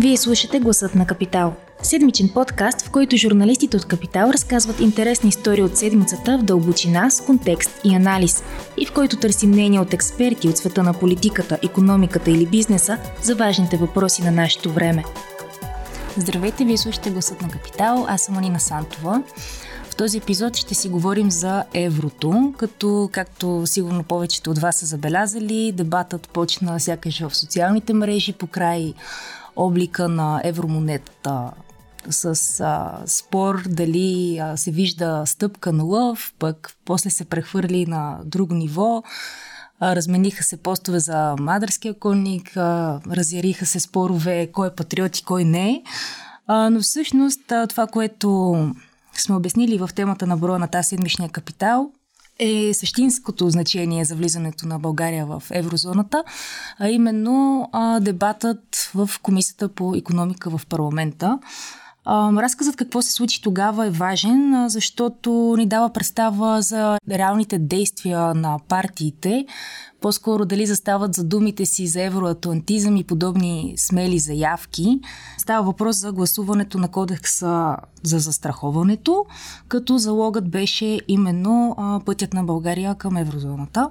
Вие слушате Гласът на Капитал. Седмичен подкаст, в който журналистите от Капитал разказват интересни истории от седмицата в дълбочина, с контекст и анализ, и в който търсим мнения от експерти от света на политиката, економиката или бизнеса за важните въпроси на нашето време. Здравейте, вие слушате Гласът на Капитал, аз съм Анина Сантова. В този епизод ще си говорим за еврото, като, както сигурно повечето от вас са забелязали, дебатът почна сякаш в социалните мрежи по край облика на евромонетата с а, спор дали а, се вижда стъпка на лъв, пък после се прехвърли на друго ниво. А, размениха се постове за Мадърския конник, а, разяриха се спорове кой е патриот и кой не. А, но всъщност а, това, което сме обяснили в темата на броя на тази седмичния капитал, е същинското значение за влизането на България в еврозоната, а именно а, дебатът в Комисията по економика в парламента. Разказът какво се случи тогава е важен, защото ни дава представа за реалните действия на партиите, по-скоро дали застават за думите си за евроатлантизъм и подобни смели заявки. Става въпрос за гласуването на кодекса за застраховането, като залогът беше именно пътят на България към еврозоната.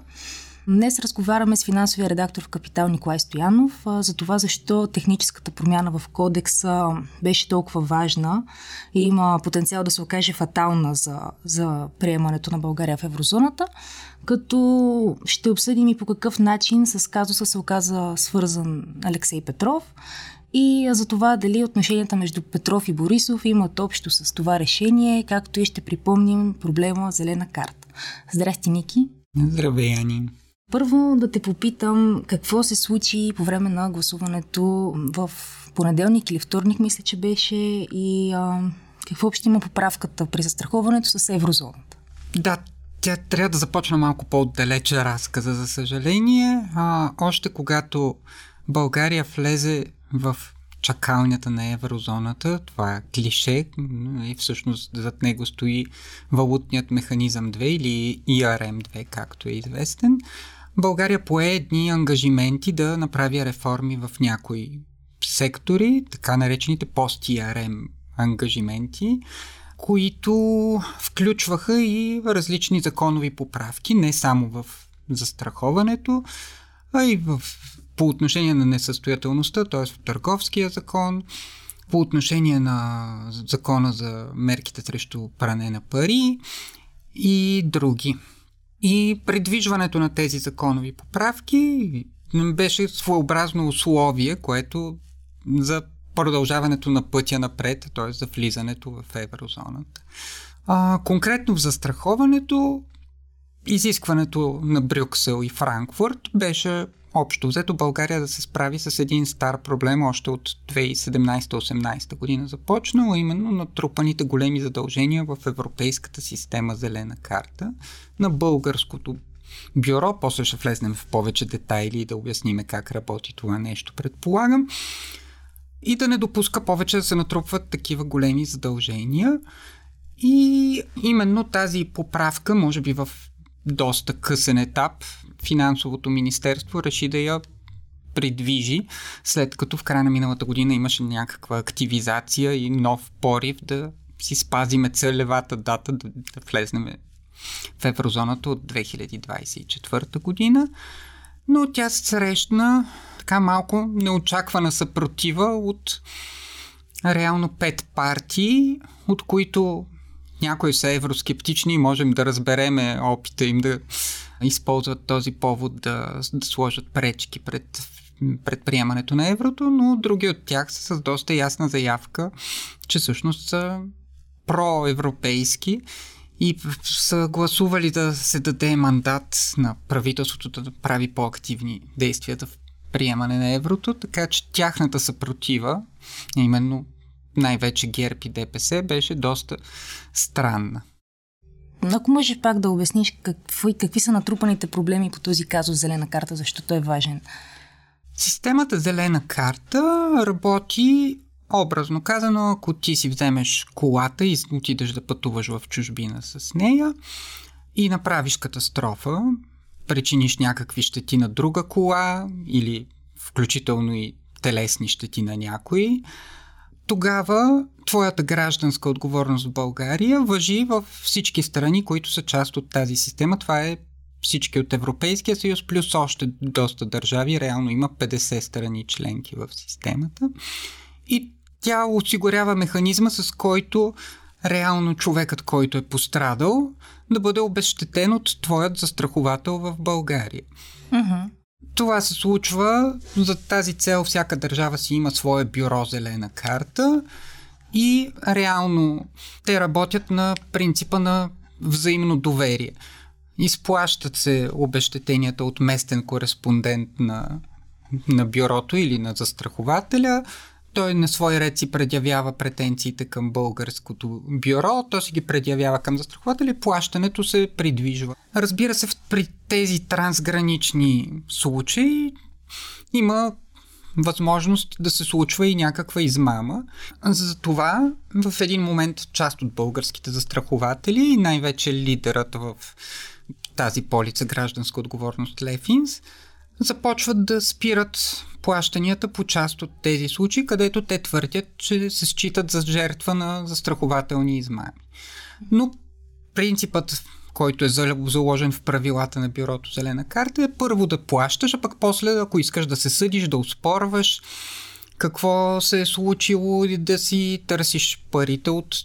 Днес разговаряме с финансовия редактор в Капитал Николай Стоянов за това защо техническата промяна в кодекса беше толкова важна и има потенциал да се окаже фатална за, за приемането на България в еврозоната, като ще обсъдим и по какъв начин с казуса се оказа свързан Алексей Петров и за това дали отношенията между Петров и Борисов имат общо с това решение, както и ще припомним проблема зелена карта. Здрасти, Ники! Здравей, Ани! Първо да те попитам какво се случи по време на гласуването в понеделник или вторник, мисля, че беше, и а, какво ще има поправката при застраховането с еврозоната? Да, тя трябва да започна малко по-отдалече разказа, за съжаление. А, още когато България влезе в чакалнята на еврозоната, това е клише и всъщност зад него стои валутният механизъм 2 или IRM2, както е известен. България пое едни ангажименти да направи реформи в някои сектори, така наречените пост-ИРМ ангажименти, които включваха и различни законови поправки, не само в застраховането, а и в, по отношение на несъстоятелността, т.е. в търговския закон, по отношение на закона за мерките срещу пране на пари и други. И предвижването на тези законови поправки беше своеобразно условие, което за продължаването на пътя напред, т.е. за влизането в еврозоната. А, конкретно в застраховането, изискването на Брюксел и Франкфурт беше общо взето България да се справи с един стар проблем още от 2017-18 година започнало, именно натрупаните големи задължения в Европейската система Зелена карта на българското бюро. После ще влезнем в повече детайли и да обясниме как работи това нещо, предполагам. И да не допуска повече да се натрупват такива големи задължения. И именно тази поправка, може би в доста късен етап, финансовото министерство реши да я придвижи, след като в края на миналата година имаше някаква активизация и нов порив да си спазиме целевата дата да, да влезнем в еврозоната от 2024 година. Но тя срещна така малко неочаквана съпротива от реално пет партии, от които някои са евроскептични и можем да разбереме опита им да използват този повод да, да сложат пречки пред предприемането на еврото, но други от тях са с доста ясна заявка, че всъщност са проевропейски и са гласували да се даде мандат на правителството да прави по-активни действия в приемане на еврото, така че тяхната съпротива, именно най-вече ГЕРБ и ДПС, беше доста странна. Ако можеш пак да обясниш какво какви са натрупаните проблеми по този казус Зелена карта, защото е важен. Системата Зелена карта работи образно казано, ако ти си вземеш колата и отидеш да пътуваш в чужбина с нея и направиш катастрофа, причиниш някакви щети на друга кола или включително и телесни щети на някои, тогава твоята гражданска отговорност в България въжи във всички страни, които са част от тази система. Това е всички от Европейския съюз, плюс още доста държави. Реално има 50 страни членки в системата. И тя осигурява механизма, с който реално човекът, който е пострадал, да бъде обещетен от твоят застраховател в България. Mm-hmm. Това се случва за тази цел. Всяка държава си има своя бюро зелена карта и реално те работят на принципа на взаимно доверие. Изплащат се обещетенията от местен кореспондент на, на бюрото или на застрахователя. Той на свой ред си предявява претенциите към българското бюро, то си ги предявява към застрахователя и плащането се придвижва. Разбира се, при тези трансгранични случаи има възможност да се случва и някаква измама. Затова в един момент част от българските застрахователи най-вече лидерът в тази полица гражданска отговорност Лефинс започват да спират плащанията по част от тези случаи, където те твърдят, че се считат за жертва на застрахователни измами. Но принципът, който е заложен в правилата на бюрото Зелена карта е първо да плащаш, а пък после, ако искаш да се съдиш, да успорваш какво се е случило и да си търсиш парите от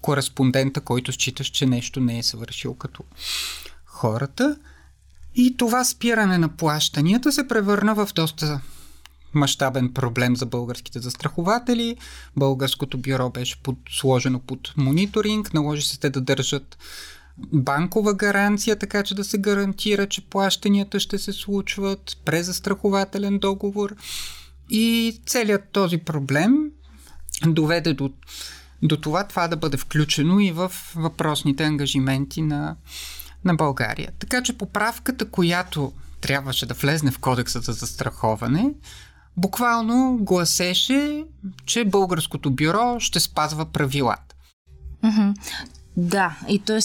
кореспондента, който считаш, че нещо не е свършил като хората. И това спиране на плащанията се превърна в доста мащабен проблем за българските застрахователи. Българското бюро беше под, сложено под мониторинг, наложи се те да държат банкова гаранция, така че да се гарантира, че плащанията ще се случват, през застрахователен договор. И целият този проблем доведе до, до това това да бъде включено и в въпросните ангажименти на на България. Така че поправката, която трябваше да влезне в кодекса за застраховане, буквално гласеше, че българското бюро ще спазва правилата. Mm-hmm. Да, и т.е.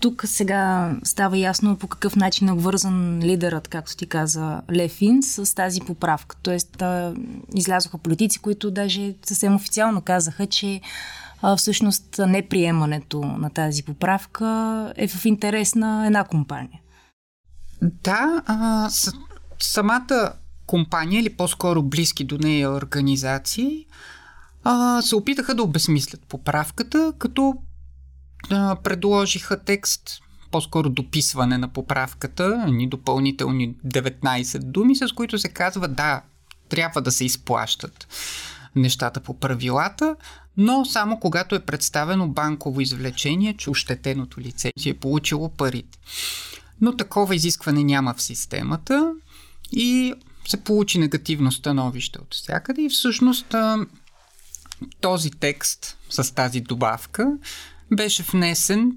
тук сега става ясно по какъв начин е обвързан лидерът, както ти каза, Лефин, с тази поправка. Тоест, излязоха политици, които даже съвсем официално казаха, че всъщност неприемането на тази поправка е в интерес на една компания. Да, а, с, самата компания или по-скоро близки до нея организации а, се опитаха да обезмислят поправката, като а, предложиха текст, по-скоро дописване на поправката, ни допълнителни 19 думи, с които се казва да, трябва да се изплащат нещата по правилата, но само когато е представено банково извлечение, че ощетеното лице си е получило парите. Но такова изискване няма в системата и се получи негативно становище от всякъде и всъщност този текст с тази добавка беше внесен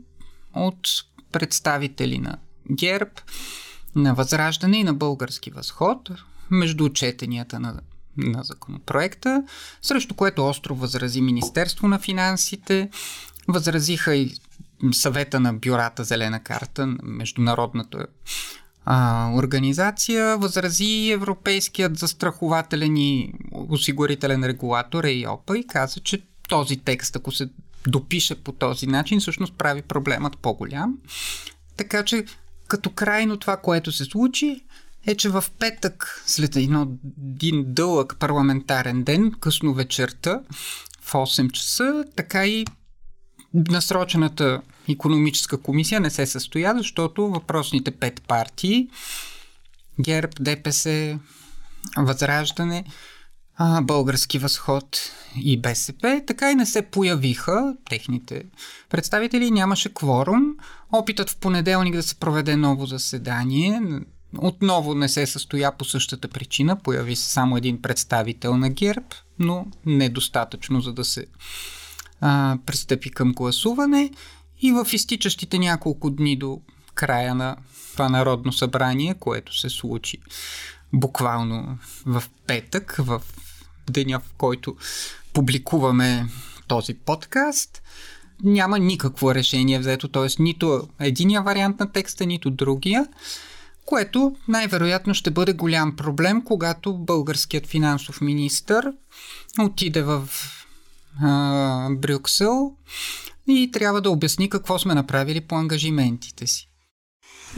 от представители на ГЕРБ, на Възраждане и на Български възход между четенията на на законопроекта, срещу което остро възрази Министерство на финансите, възразиха и съвета на бюрата Зелена карта, международната организация, възрази Европейският застрахователен и осигурителен регулатор ЕИОПА и каза, че този текст, ако се допише по този начин, всъщност прави проблемът по-голям. Така че като крайно това, което се случи, е, че в петък, след един дълъг парламентарен ден, късно вечерта, в 8 часа, така и насрочената економическа комисия не се състоя, защото въпросните пет партии ГЕРБ, ДПС, Възраждане, Български възход и БСП, така и не се появиха техните представители, нямаше кворум. Опитът в понеделник да се проведе ново заседание отново не се състоя по същата причина. Появи се само един представител на ГЕРБ, но недостатъчно, за да се а, пристъпи към гласуване. И в изтичащите няколко дни до края на това народно събрание, което се случи буквално в петък, в деня, в който публикуваме този подкаст, няма никакво решение взето, т.е. нито единия вариант на текста, нито другия което най-вероятно ще бъде голям проблем, когато българският финансов министр отиде в а, Брюксел и трябва да обясни какво сме направили по ангажиментите си.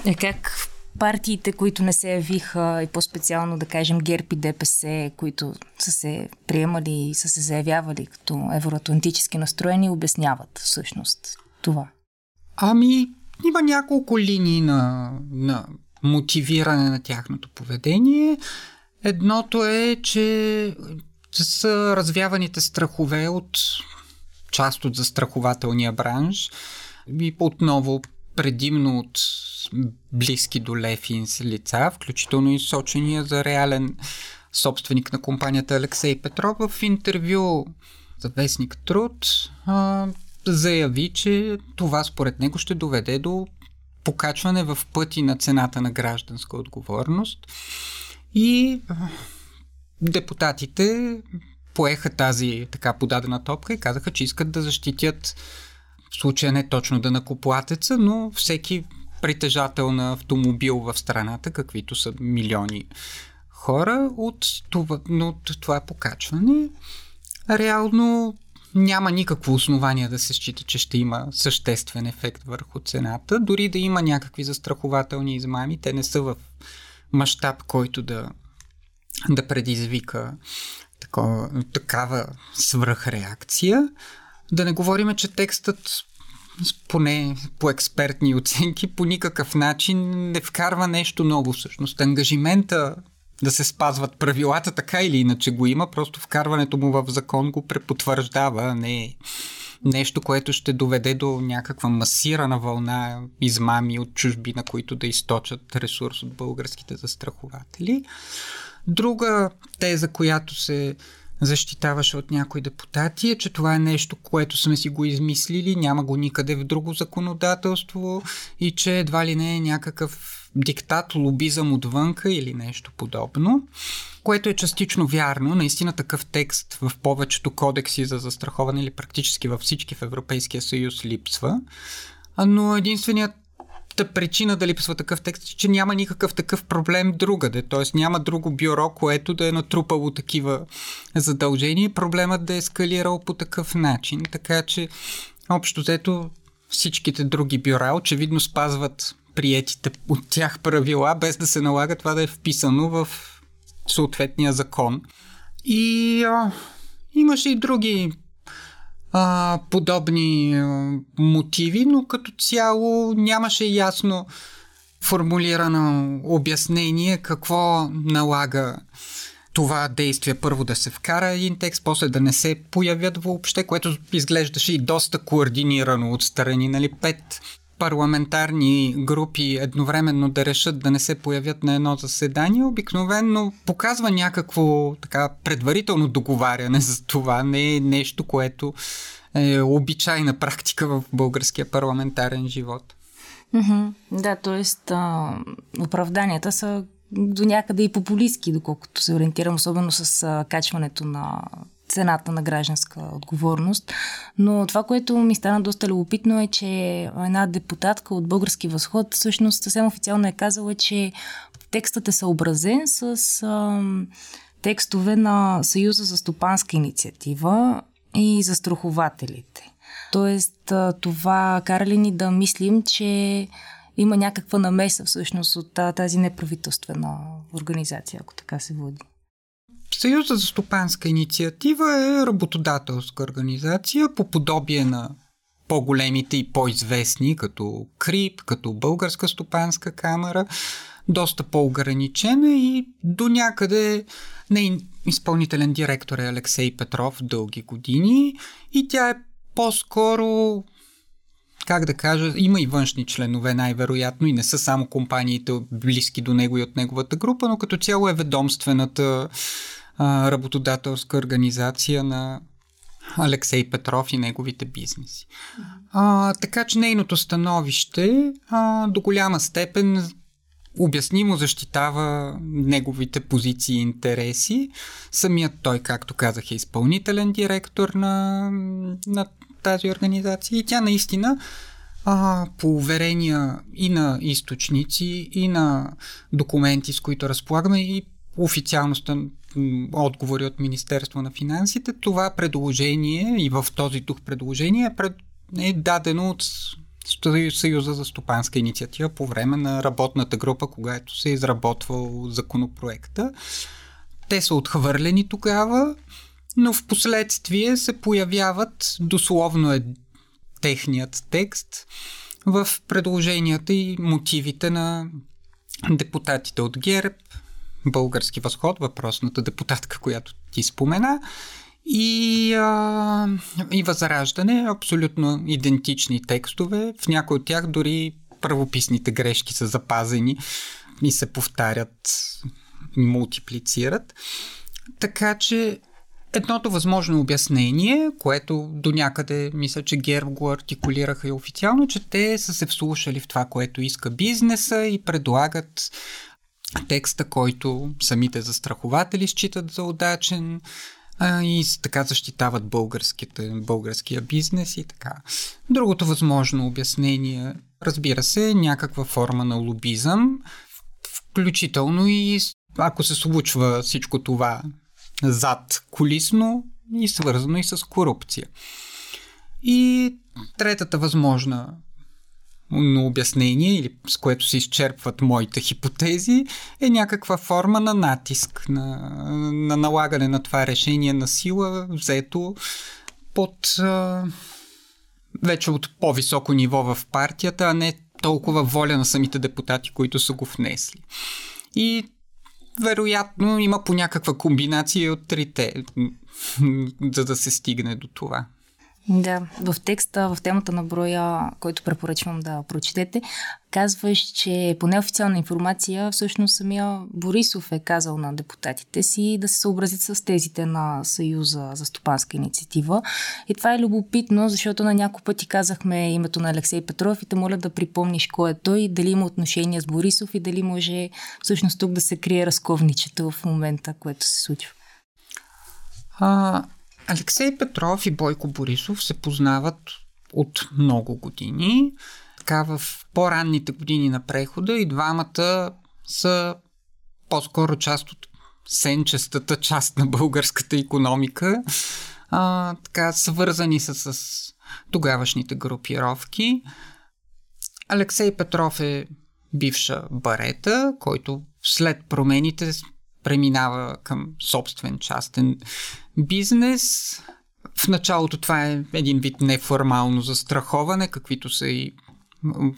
Е как партиите, които не се явиха и по-специално да кажем ГЕРБ и ДПС, които са се приемали и са се заявявали като евроатлантически настроени, обясняват всъщност това? Ами, има няколко линии на, на мотивиране на тяхното поведение. Едното е, че са развяваните страхове от част от застрахователния бранш и отново предимно от близки до Лефинс лица, включително и сочения за реален собственик на компанията Алексей Петров в интервю за Вестник Труд заяви, че това според него ще доведе до покачване в пъти на цената на гражданска отговорност. И депутатите поеха тази така подадена топка и казаха, че искат да защитят в случая не точно да накоплатеца, но всеки притежател на автомобил в страната, каквито са милиони хора, от това, от това покачване реално няма никакво основание да се счита, че ще има съществен ефект върху цената. Дори да има някакви застрахователни измами, те не са в мащаб, който да, да предизвика такова, такава свръхреакция. Да не говорим, че текстът поне по експертни оценки, по никакъв начин не вкарва нещо ново всъщност. Ангажимента да се спазват правилата, така или иначе го има, просто вкарването му в закон го препотвърждава, не нещо, което ще доведе до някаква масирана вълна измами от чужби, на които да източат ресурс от българските застрахователи. Друга теза, която се защитаваше от някои депутати, е, че това е нещо, което сме си го измислили, няма го никъде в друго законодателство и че едва ли не е някакъв диктат, лобизъм отвънка или нещо подобно, което е частично вярно. Наистина такъв текст в повечето кодекси за застраховане или практически във всички в Европейския съюз липсва. Но единственият причина да липсва такъв текст, е, че няма никакъв такъв проблем другаде. Т.е. няма друго бюро, което да е натрупало такива задължения проблемът да е ескалирал по такъв начин. Така че, общо взето, всичките други бюра очевидно спазват приетите от тях правила, без да се налага това да е вписано в съответния закон. И а, имаше и други а, подобни а, мотиви, но като цяло нямаше ясно формулирано обяснение какво налага това действие първо да се вкара един текст, после да не се появят въобще, което изглеждаше и доста координирано от страни. Нали? Пет парламентарни групи едновременно да решат да не се появят на едно заседание, обикновенно показва някакво така предварително договаряне за това. Не е нещо, което е обичайна практика в българския парламентарен живот. Да, т.е. оправданията са до някъде и популистски, доколкото се ориентирам, особено с качването на цената на гражданска отговорност. Но това, което ми стана доста любопитно е, че една депутатка от Български възход всъщност съвсем официално е казала, че текстът е съобразен с а, текстове на Съюза за стопанска инициатива и за страхователите. Тоест, това кара ли ни да мислим, че има някаква намеса всъщност от тази неправителствена организация, ако така се води? Съюза за стопанска инициатива е работодателска организация по подобие на по-големите и по-известни, като КРИП, като Българска стопанска камера, доста по-ограничена и до някъде не изпълнителен директор е Алексей Петров дълги години и тя е по-скоро как да кажа, има и външни членове най-вероятно и не са само компаниите близки до него и от неговата група, но като цяло е ведомствената работодателска организация на Алексей Петров и неговите бизнеси. А, така че нейното становище а, до голяма степен обяснимо защитава неговите позиции и интереси. Самият той, както казах, е изпълнителен директор на, на тази организация и тя наистина а, по уверения и на източници, и на документи, с които разполагаме, и официалността отговори от Министерство на финансите, това предложение и в този дух предложение е, е дадено от Съюза за стопанска инициатива по време на работната група, когато се е изработвал законопроекта. Те са отхвърлени тогава, но в последствие се появяват дословно е техният текст в предложенията и мотивите на депутатите от ГЕРБ, Български възход, въпросната депутатка, която ти спомена, и, а, и Възраждане, абсолютно идентични текстове. В някои от тях дори правописните грешки са запазени и се повтарят и мултиплицират. Така че едното възможно обяснение, което до някъде мисля, че ГЕРБ го артикулираха и официално, че те са се вслушали в това, което иска бизнеса и предлагат текста, който самите застрахователи считат за удачен а, и така защитават българския бизнес и така. Другото възможно обяснение, разбира се, е някаква форма на лобизъм, включително и ако се случва всичко това зад колисно и свързано и с корупция. И третата възможна на обяснение или с което се изчерпват моите хипотези, е някаква форма на натиск, на, на налагане на това решение на сила, взето под а, вече от по-високо ниво в партията, а не толкова воля на самите депутати, които са го внесли. И вероятно има по някаква комбинация от трите, за да се стигне до това. Да, в текста, в темата на броя, който препоръчвам да прочетете, казваш, че по неофициална информация всъщност самия Борисов е казал на депутатите си да се съобразят с тезите на Съюза за стопанска инициатива. И това е любопитно, защото на няколко пъти казахме името на Алексей Петров и те моля да припомниш кой е той, дали има отношения с Борисов и дали може всъщност тук да се крие разковничето в момента, което се случва. А, Алексей Петров и Бойко Борисов се познават от много години. Така в по-ранните години на прехода и двамата са по-скоро част от сенчестата част на българската економика. А, така свързани са с тогавашните групировки. Алексей Петров е бивша барета, който след промените преминава към собствен частен бизнес. В началото това е един вид неформално застраховане, каквито са и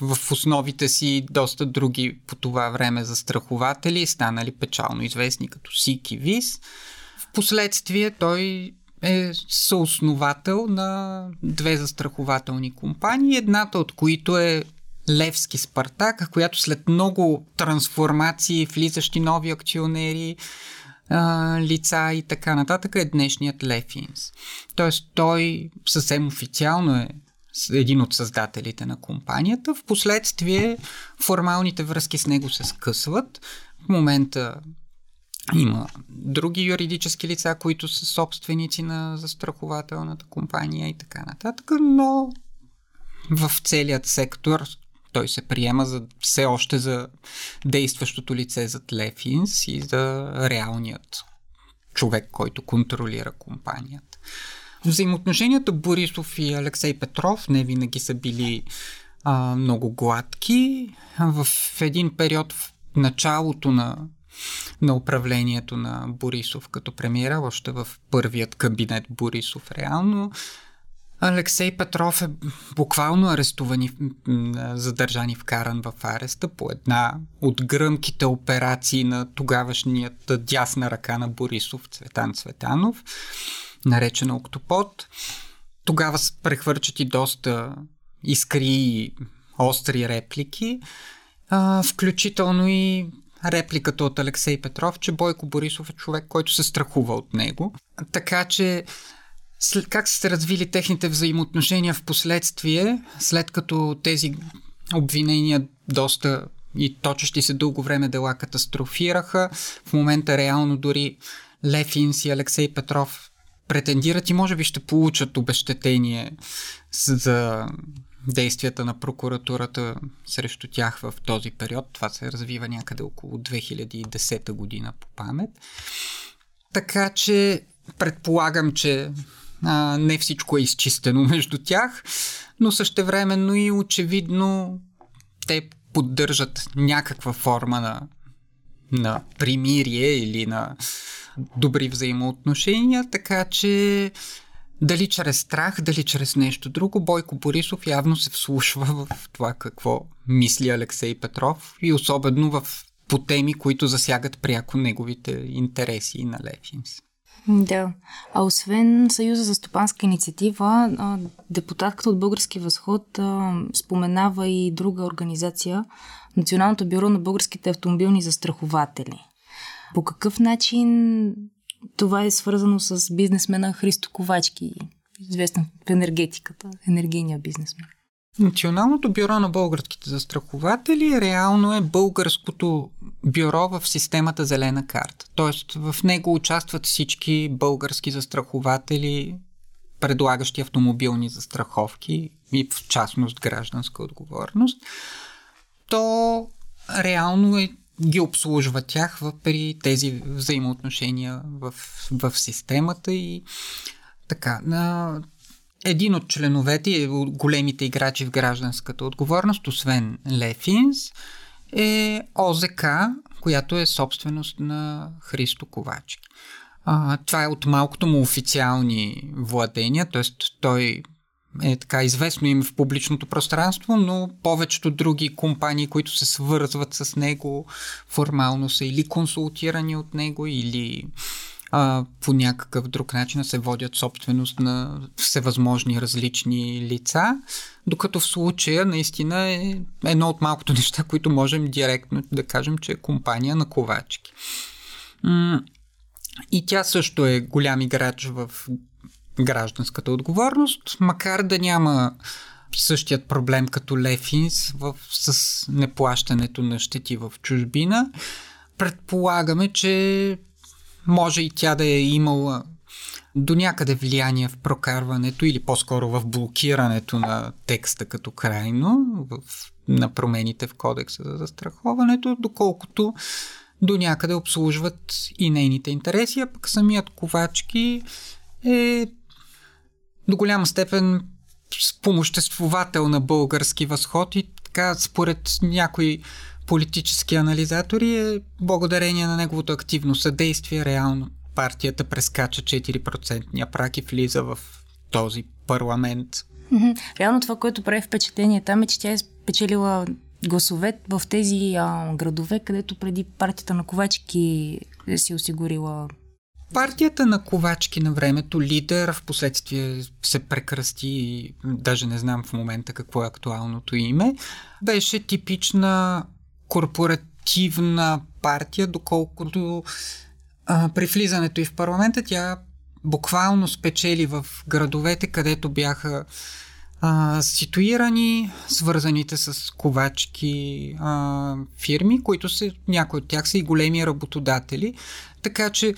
в основите си доста други по това време застрахователи, станали печално известни като СИК и ВИС. Впоследствие той е съосновател на две застрахователни компании, едната от които е Левски Спартак, която след много трансформации, влизащи нови акционери, лица и така нататък е днешният Лефинс. Тоест той съвсем официално е един от създателите на компанията. Впоследствие формалните връзки с него се скъсват. В момента има други юридически лица, които са собственици на застрахователната компания и така нататък, но в целият сектор той се приема за, все още за действащото лице зад Лефинс и за реалният човек, който контролира компанията. Взаимоотношенията Борисов и Алексей Петров не винаги са били а, много гладки. В един период в началото на, на управлението на Борисов като премиера, още в първият кабинет Борисов реално, Алексей Петров е буквално арестуван и задържан и вкаран в ареста по една от гръмките операции на тогавашният дясна ръка на Борисов Цветан Цветанов, наречена Октопод. Тогава прехвърчат и доста искри и остри реплики, включително и репликата от Алексей Петров, че Бойко Борисов е човек, който се страхува от него. Така че след как са се развили техните взаимоотношения в последствие, след като тези обвинения доста и точещи се дълго време дела катастрофираха. В момента реално дори Лефинс и Алексей Петров претендират и може би ще получат обещетение за действията на прокуратурата срещу тях в този период. Това се развива някъде около 2010 година по памет. Така че предполагам, че а, не всичко е изчистено между тях, но същевременно и очевидно те поддържат някаква форма на, на примирие или на добри взаимоотношения, така че дали чрез страх, дали чрез нещо друго, Бойко Борисов явно се вслушва в това какво мисли Алексей Петров и особено в по теми, които засягат пряко неговите интереси на Лефинс. Да. А освен Съюза за стопанска инициатива, депутатката от Български възход споменава и друга организация Националното бюро на българските автомобилни застрахователи. По какъв начин това е свързано с бизнесмена Христо Ковачки, известен в енергетиката, енергийния бизнесмен? Националното бюро на българските застрахователи реално е българското бюро в системата Зелена карта. Тоест в него участват всички български застрахователи, предлагащи автомобилни застраховки и в частност гражданска отговорност. То реално е, ги обслужва тях при тези взаимоотношения в, в системата и така. На, един от членовете, от големите играчи в гражданската отговорност, освен Лефинс, е ОЗК, която е собственост на Христо Ковачки. А, това е от малкото му официални владения, т.е. той е така известно им в публичното пространство, но повечето други компании, които се свързват с него, формално са или консултирани от него, или а, по някакъв друг начин се водят собственост на всевъзможни различни лица, докато в случая наистина е едно от малкото неща, които можем директно да кажем, че е компания на ковачки. И тя също е голям играч в гражданската отговорност, макар да няма същият проблем като Лефинс в, с неплащането на щети в чужбина. Предполагаме, че може и тя да е имала до някъде влияние в прокарването или по-скоро в блокирането на текста като крайно в, на промените в кодекса за застраховането, доколкото до някъде обслужват и нейните интереси, а пък самият Ковачки е до голяма степен спомоществовател на български възход и така според някои политически анализатори е благодарение на неговото активно съдействие реално партията прескача 4% прак и влиза в този парламент. Реално това, което прави впечатление там е, че тя е спечелила гласове в тези а, градове, където преди партията на Ковачки е си осигурила Партията на Ковачки на времето, лидер, в последствие се прекръсти, даже не знам в момента какво е актуалното име, беше типична корпоративна партия, доколкото а, при влизането и в парламента тя буквално спечели в градовете, където бяха а, ситуирани свързаните с ковачки а, фирми, които се, някои от тях са и големи работодатели. Така че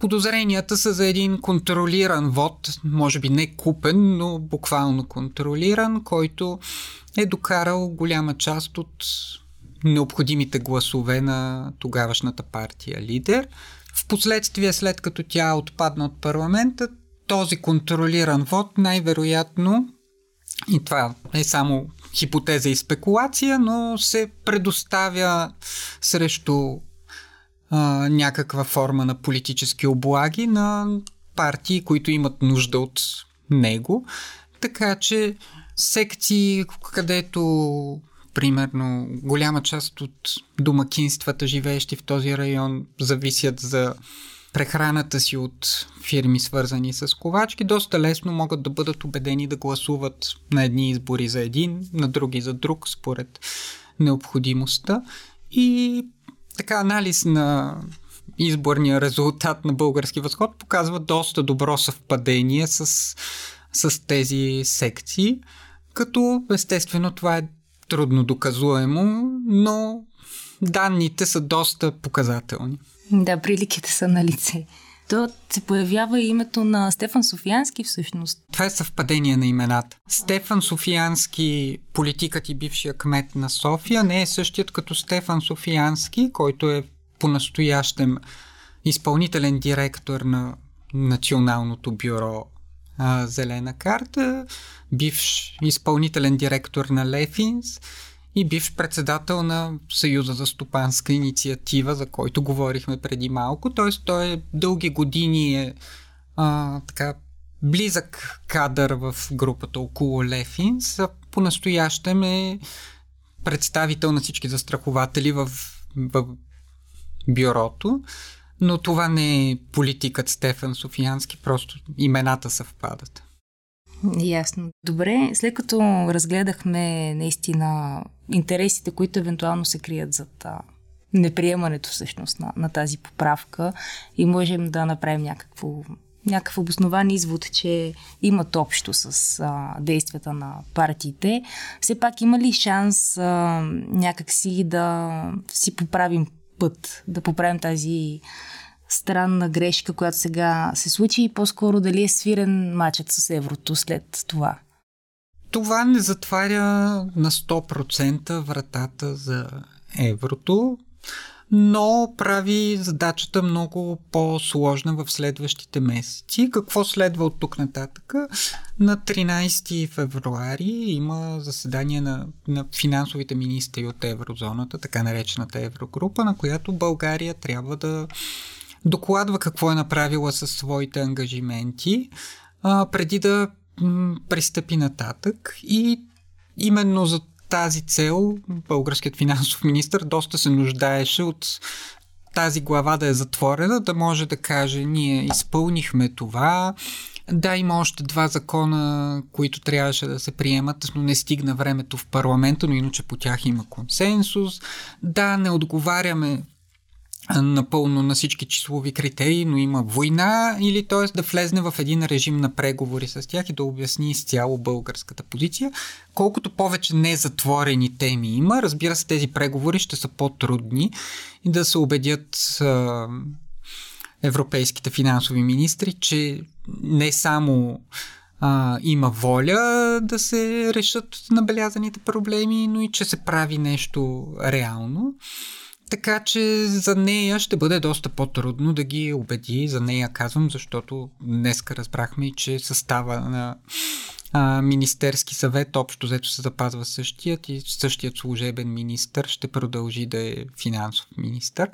Подозренията са за един контролиран вод, може би не купен, но буквално контролиран, който е докарал голяма част от необходимите гласове на тогавашната партия лидер. Впоследствие, след като тя отпадна от парламента, този контролиран вод най-вероятно, и това е само хипотеза и спекулация, но се предоставя срещу а, някаква форма на политически облаги на партии, които имат нужда от него. Така че секции, където примерно голяма част от домакинствата, живеещи в този район, зависят за прехраната си от фирми, свързани с ковачки, доста лесно могат да бъдат убедени да гласуват на едни избори за един, на други за друг, според необходимостта. И така анализ на изборния резултат на български възход показва доста добро съвпадение с, с тези секции, като естествено това е трудно доказуемо, но данните са доста показателни. Да, приликите са на лице. То се появява името на Стефан Софиянски всъщност. Това е съвпадение на имената. Стефан Софиянски, политикът и бившия кмет на София, не е същият като Стефан Софиянски, който е по-настоящем изпълнителен директор на Националното бюро а, Зелена карта, бивш изпълнителен директор на Лефинс и бивш председател на Съюза за стопанска инициатива, за който говорихме преди малко. Т.е. той е дълги години е а, така близък кадър в групата около Лефинс, а по-настоящем е представител на всички застрахователи в, в бюрото. Но това не е политикът Стефан Софиянски, просто имената съвпадат. Ясно. Добре, след като разгледахме наистина интересите, които евентуално се крият зад неприемането всъщност на, на тази поправка и можем да направим някакво, някакъв обоснован извод, че имат общо с а, действията на партиите. Все пак има ли шанс а, някакси да си поправим път, да поправим тази странна грешка, която сега се случи и по-скоро дали е свирен матчът с еврото след това? Това не затваря на 100% вратата за еврото, но прави задачата много по-сложна в следващите месеци. Какво следва от тук нататък? На 13 февруари има заседание на, на финансовите министри от еврозоната, така наречената еврогрупа, на която България трябва да докладва какво е направила със своите ангажименти, а, преди да м- пристъпи нататък. И именно за тази цел българският финансов министр доста се нуждаеше от тази глава да е затворена, да може да каже ние изпълнихме това. Да, има още два закона, които трябваше да се приемат, но не стигна времето в парламента, но иначе по тях има консенсус. Да, не отговаряме напълно на всички числови критерии, но има война или т.е. да влезне в един режим на преговори с тях и да обясни изцяло българската позиция. Колкото повече незатворени теми има, разбира се, тези преговори ще са по-трудни и да се убедят а, европейските финансови министри, че не само а, има воля да се решат набелязаните проблеми, но и че се прави нещо реално. Така че за нея ще бъде доста по-трудно да ги убеди. За нея казвам, защото днеска разбрахме, че състава на а, Министерски съвет общо взето се запазва същият и същият служебен министр ще продължи да е финансов министр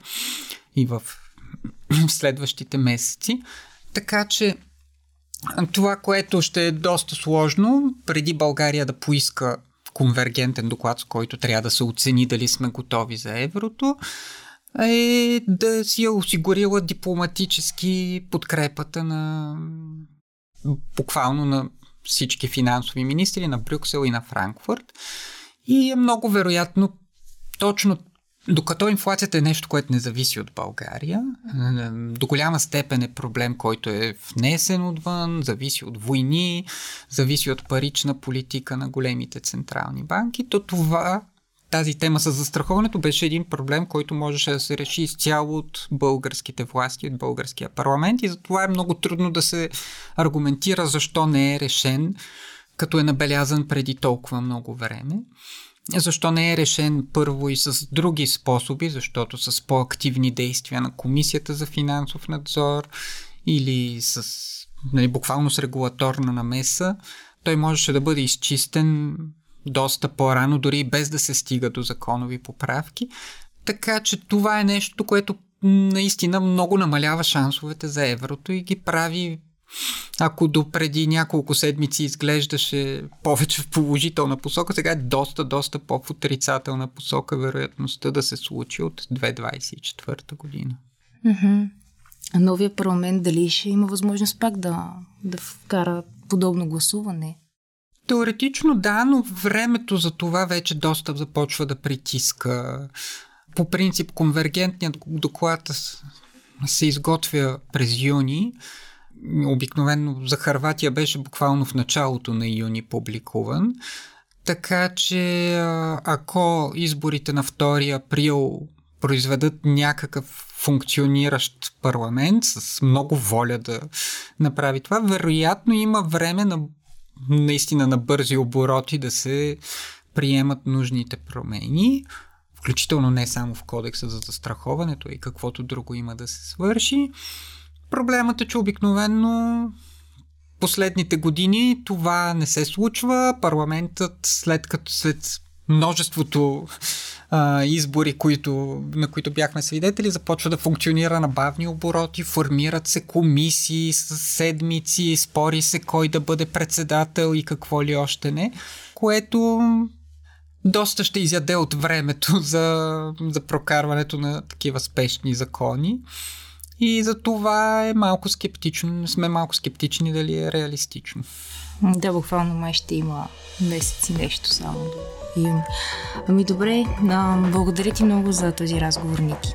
и в следващите месеци. Така че това, което ще е доста сложно, преди България да поиска конвергентен доклад, с който трябва да се оцени дали сме готови за еврото, е да си е осигурила дипломатически подкрепата на буквално на всички финансови министри на Брюксел и на Франкфурт. И е много вероятно точно докато инфлацията е нещо, което не зависи от България, до голяма степен е проблем, който е внесен отвън, зависи от войни, зависи от парична политика на големите централни банки, то това, тази тема с застраховането беше един проблем, който можеше да се реши изцяло от българските власти, от българския парламент и затова е много трудно да се аргументира защо не е решен, като е набелязан преди толкова много време. Защо не е решен първо и с други способи, защото с по-активни действия на Комисията за финансов надзор или с нали, буквално с регулаторна намеса, той можеше да бъде изчистен доста по-рано, дори без да се стига до законови поправки. Така че това е нещо, което наистина много намалява шансовете за еврото и ги прави ако до преди няколко седмици изглеждаше повече в положителна посока, сега е доста, доста по-в отрицателна посока вероятността да се случи от 2024 година. Mm-hmm. А новия парламент дали ще има възможност пак да, да вкара подобно гласуване? Теоретично да, но времето за това вече доста започва да притиска. По принцип, конвергентният доклад се изготвя през юни, обикновено за Харватия беше буквално в началото на юни публикуван. Така че ако изборите на 2 април произведат някакъв функциониращ парламент с много воля да направи това, вероятно има време на наистина на бързи обороти да се приемат нужните промени, включително не само в кодекса за застраховането и каквото друго има да се свърши. Проблемът е, че обикновенно последните години това не се случва. Парламентът след като след множеството а, избори, които, на които бяхме свидетели, започва да функционира на бавни обороти, формират се комисии с седмици, спори се кой да бъде председател и какво ли още не, което доста ще изяде от времето за, за прокарването на такива спешни закони. И за това е малко скептично, сме малко скептични дали е реалистично. Да, буквално май ще има месеци нещо само до юни. Ами добре, благодаря ти много за този разговор, Ники.